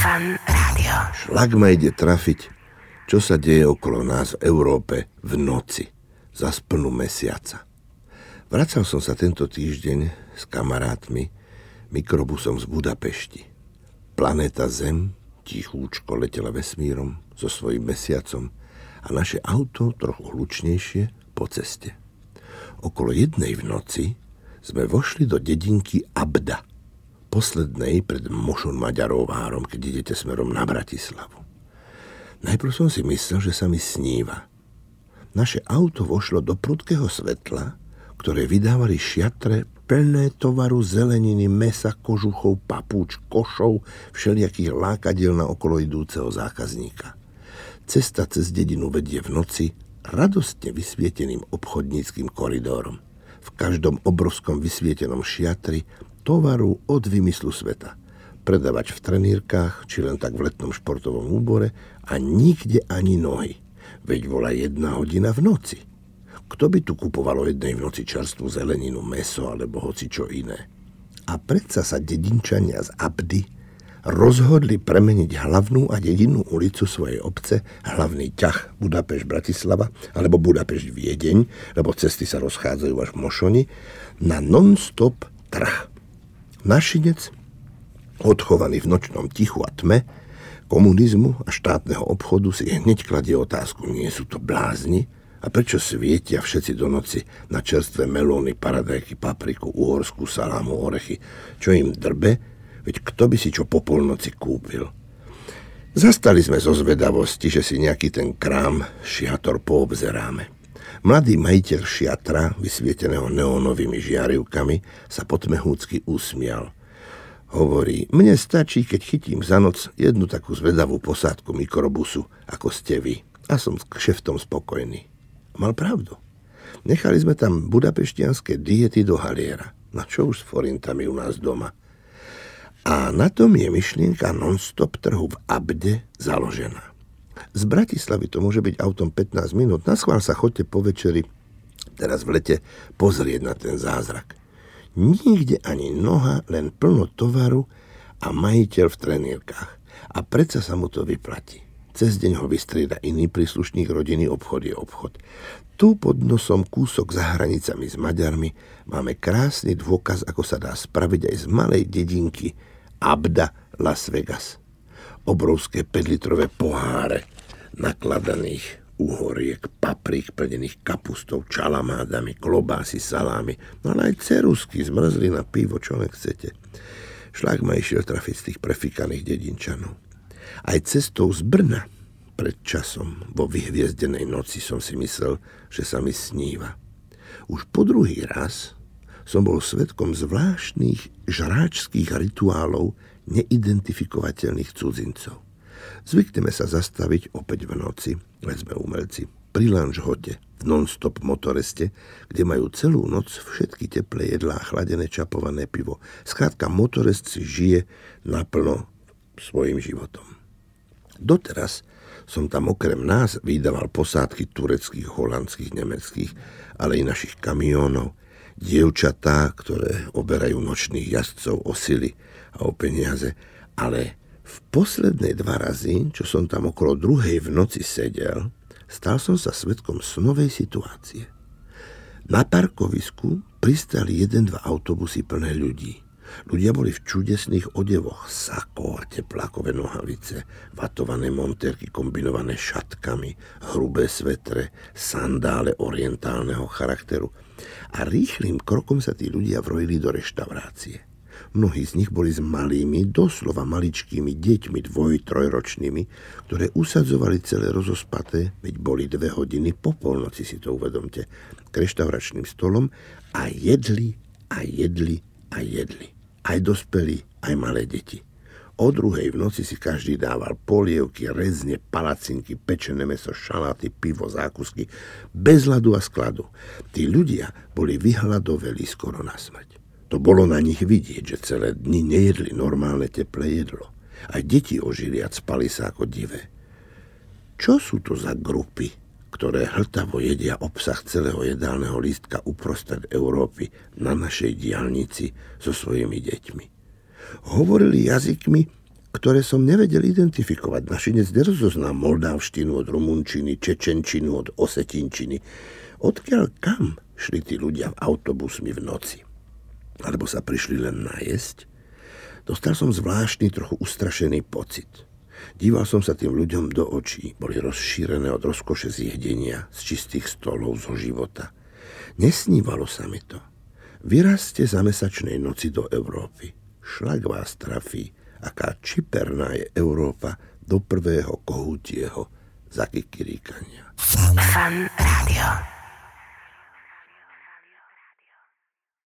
Fan Rádio. Šlak ma ide trafiť, čo sa deje okolo nás v Európe v noci, za splnú mesiaca. Vracal som sa tento týždeň s kamarátmi mikrobusom z Budapešti. Planéta Zem tichúčko letela vesmírom so svojím mesiacom a naše auto trochu hlučnejšie po ceste. Okolo jednej v noci sme vošli do dedinky Abda, poslednej pred Mošon Maďarovárom, keď idete smerom na Bratislavu. Najprv som si myslel, že sa mi sníva. Naše auto vošlo do prudkého svetla, ktoré vydávali šiatre plné tovaru zeleniny, mesa, kožuchov, papúč, košov, všelijakých lákadiel na okolo idúceho zákazníka. Cesta cez dedinu vedie v noci radostne vysvieteným obchodníckým koridorom. V každom obrovskom vysvietenom šiatri tovaru od vymyslu sveta. Predavač v trenírkach, či len tak v letnom športovom úbore a nikde ani nohy. Veď bola jedna hodina v noci. Kto by tu kupovalo jednej v noci čerstvú zeleninu, meso alebo hoci čo iné? A predsa sa dedinčania z Abdy rozhodli premeniť hlavnú a jedinú ulicu svojej obce, hlavný ťah Budapešť Bratislava alebo Budapešť Viedeň, lebo cesty sa rozchádzajú až v Mošoni, na non-stop trh. Našinec, odchovaný v nočnom tichu a tme, komunizmu a štátneho obchodu si hneď kladie otázku, nie sú to blázni? A prečo svietia všetci do noci na čerstvé melóny, paradajky, papriku, uhorskú salámu, orechy? Čo im drbe? Veď kto by si čo po polnoci kúpil? Zastali sme zo zvedavosti, že si nejaký ten krám šiator poobzeráme. Mladý majiteľ šiatra, vysvieteného neónovými žiarivkami, sa potmehúcky usmial – Hovorí, mne stačí, keď chytím za noc jednu takú zvedavú posádku mikrobusu, ako ste vy. A som s kšeftom spokojný. Mal pravdu. Nechali sme tam budapeštianské diety do haliera. Na čo už s forintami u nás doma. A na tom je myšlienka non-stop trhu v Abde založená. Z Bratislavy to môže byť autom 15 minút. Na schvál sa chodte po večeri, teraz v lete, pozrieť na ten zázrak. Nikde ani noha, len plno tovaru a majiteľ v trenírkach. A predsa sa mu to vyplatí. Cez deň ho vystrieda iný príslušník rodiny, obchod je obchod. Tu pod nosom kúsok za hranicami s Maďarmi máme krásny dôkaz, ako sa dá spraviť aj z malej dedinky Abda Las Vegas. Obrovské 5-litrové poháre nakladaných uhoriek, paprík plnených kapustou, čalamádami, klobásy, salámy, no ale aj cerusky, zmrzlina, pivo, čo len chcete. Šlak ma išiel trafiť z tých prefikaných dedinčanov. Aj cestou z Brna pred časom vo vyhviezdenej noci som si myslel, že sa mi sníva. Už po druhý raz som bol svetkom zvláštnych žráčských rituálov neidentifikovateľných cudzincov. Zvykneme sa zastaviť opäť v noci, veď sme umelci, pri lanžhote, v non-stop motoreste, kde majú celú noc všetky teplé jedlá a chladené čapované pivo. Skrátka, motorest si žije naplno svojim životom. Doteraz som tam okrem nás vydával posádky tureckých, holandských, nemeckých, ale i našich kamiónov, dievčatá, ktoré oberajú nočných jazdcov o sily a o peniaze, ale v posledné dva razy, čo som tam okolo druhej v noci sedel, stal som sa svetkom snovej situácie. Na parkovisku pristali jeden, dva autobusy plné ľudí. Ľudia boli v čudesných odevoch, sako teplákové nohavice, vatované monterky kombinované šatkami, hrubé svetre, sandále orientálneho charakteru. A rýchlým krokom sa tí ľudia vrojili do reštaurácie. Mnohí z nich boli s malými, doslova maličkými deťmi dvoj, trojročnými, ktoré usadzovali celé rozospaté, veď boli dve hodiny po polnoci, si to uvedomte, k reštauračným stolom a jedli a jedli a jedli. Aj dospelí, aj malé deti. O druhej v noci si každý dával polievky, rezne, palacinky, pečené meso, šaláty, pivo, zákusky, bez hladu a skladu. Tí ľudia boli vyhľadoveli skoro na smrť. To bolo na nich vidieť, že celé dni nejedli normálne teplé jedlo. Aj deti ožili a spali sa ako divé. Čo sú to za grupy, ktoré hltavo jedia obsah celého jedálneho lístka uprostred Európy na našej diálnici so svojimi deťmi? Hovorili jazykmi, ktoré som nevedel identifikovať. Našinec nerozoznám moldavštinu od rumunčiny, čečenčinu od osetinčiny. Odkiaľ kam šli tí ľudia autobusmi v noci? Alebo sa prišli len najesť? Dostal som zvláštny, trochu ustrašený pocit. Díval som sa tým ľuďom do očí. Boli rozšírené od rozkoše z jedenia, z čistých stolov, zo života. Nesnívalo sa mi to. Vyraste za mesačnej noci do Európy. Šlak vás trafí aká čiperná je Európa do prvého kohutieho zakikiríkania. Fan, Fan.